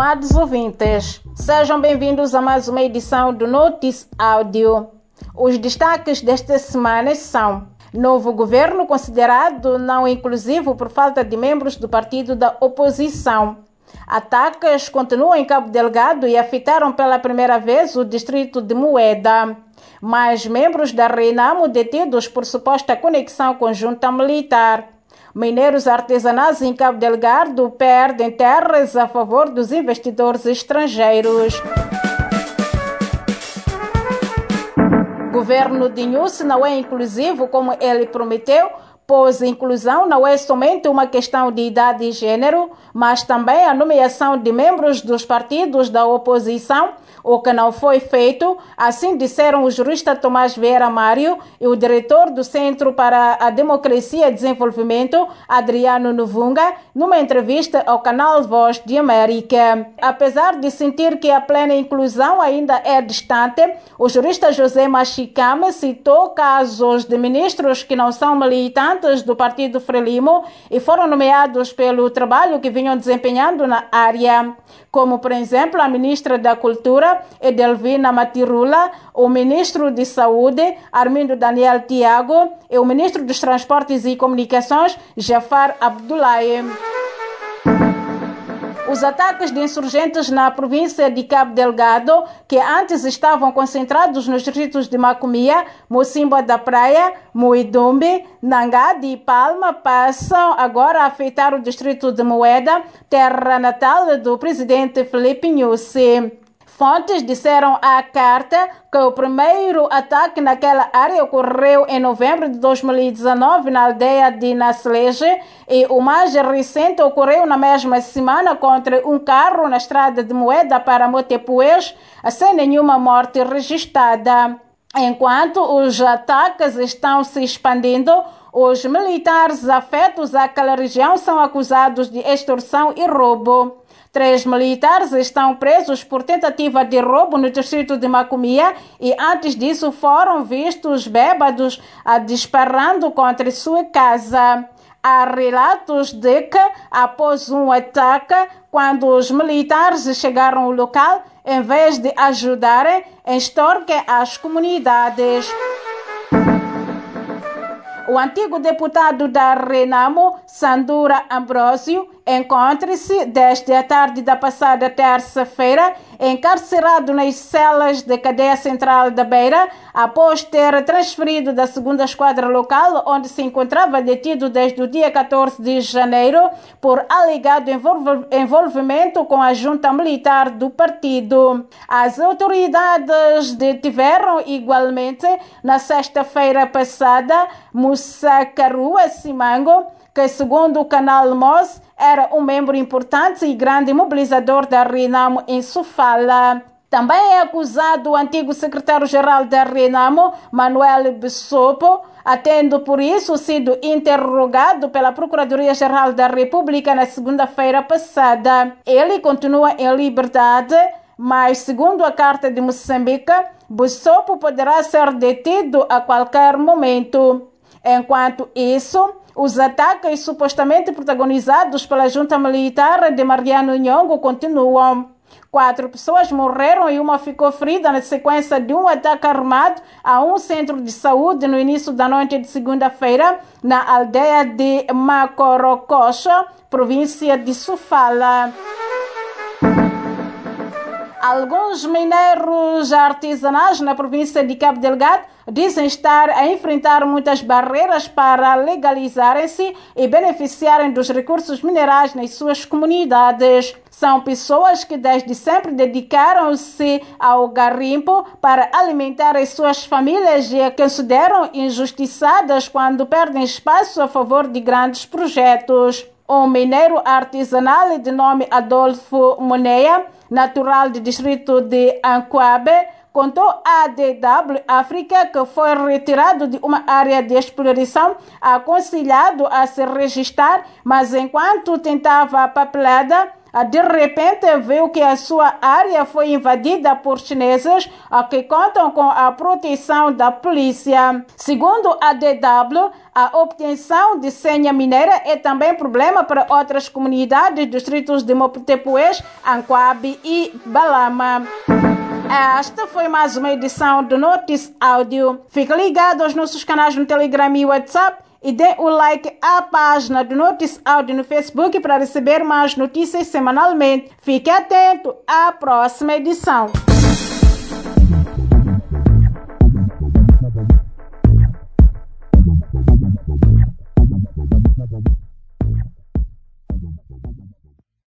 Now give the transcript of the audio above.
Amados ouvintes, sejam bem-vindos a mais uma edição do Notice Áudio. Os destaques desta semana são: novo governo considerado não inclusivo por falta de membros do partido da oposição. Ataques continuam em Cabo Delgado e afetaram pela primeira vez o distrito de Moeda. Mais membros da Renamo detidos por suposta conexão com junta militar. Mineiros artesanais em Cabo Delgado perdem terras a favor dos investidores estrangeiros. Governo de Nhusse não é inclusivo como ele prometeu, pois inclusão não é somente uma questão de idade e gênero, mas também a nomeação de membros dos partidos da oposição, o que não foi feito, assim disseram o jurista Tomás Vieira Mário e o diretor do Centro para a Democracia e Desenvolvimento, Adriano Novunga, numa entrevista ao canal Voz de América. Apesar de sentir que a plena inclusão ainda é distante, o jurista José Machicame citou casos de ministros que não são militantes do Partido Frelimo e foram nomeados pelo trabalho que vinham desempenhando na área, como, por exemplo, a ministra da Cultura, Edelvina Matirula, o ministro de Saúde, Armindo Daniel Tiago, e o ministro dos Transportes e Comunicações, Jafar Abdullahi. Os ataques de insurgentes na província de Cabo Delgado, que antes estavam concentrados nos distritos de Macomia, Mocimboa da Praia, Muidumbi, Nangade e Palma, passam agora a afetar o distrito de Moeda, terra natal do presidente Felipe Nyusi. Fontes disseram à carta que o primeiro ataque naquela área ocorreu em novembro de 2019 na aldeia de Nasleje e o mais recente ocorreu na mesma semana contra um carro na estrada de Moeda para Motepuez, sem nenhuma morte registrada. Enquanto os ataques estão se expandindo, os militares afetos àquela região são acusados de extorsão e roubo. Três militares estão presos por tentativa de roubo no distrito de Macomia e antes disso foram vistos bêbados disparando contra sua casa. Há relatos de que, após um ataque, quando os militares chegaram ao local, em vez de ajudarem, extorquem as comunidades. O antigo deputado da Renamo, Sandura Ambrosio, encontra-se desde a tarde da passada terça-feira encarcerado nas celas da cadeia central da Beira, após ter transferido da segunda esquadra local, onde se encontrava detido desde o dia 14 de janeiro, por alegado envolvimento com a junta militar do partido. As autoridades detiveram igualmente, na sexta-feira passada, Musa Carua Simango, que, segundo o canal MOS, era um membro importante e grande mobilizador da Renamo em Sofala. Também é acusado o antigo secretário-geral da Renamo, Manuel Bessopo, atendo por isso sido interrogado pela Procuradoria-Geral da República na segunda-feira passada. Ele continua em liberdade, mas, segundo a Carta de Moçambique, Bessopo poderá ser detido a qualquer momento. Enquanto isso, os ataques supostamente protagonizados pela junta militar de Mariano Nhongo continuam. Quatro pessoas morreram e uma ficou ferida na sequência de um ataque armado a um centro de saúde no início da noite de segunda-feira na aldeia de Macorococha, província de Sofala. Alguns mineiros artesanais na província de Cabo Delgado dizem estar a enfrentar muitas barreiras para legalizarem-se e beneficiarem dos recursos minerais nas suas comunidades. São pessoas que desde sempre dedicaram-se ao garimpo para alimentar as suas famílias e consideram injustiçadas quando perdem espaço a favor de grandes projetos. Um mineiro artesanal de nome Adolfo Moneia natural do distrito de Anquabe, contou à DW África que foi retirado de uma área de exploração, aconselhado a se registrar, mas enquanto tentava a papelada, de repente viu que a sua área foi invadida por chineses que contam com a proteção da polícia. Segundo a DW, a obtenção de senha mineira é também problema para outras comunidades distritos de Moputepuês, Anquabe e Balama. Esta foi mais uma edição do Notice Áudio. Fique ligado aos nossos canais no Telegram e WhatsApp e dê o like à página do Notice Áudio no Facebook para receber mais notícias semanalmente. Fique atento à próxima edição.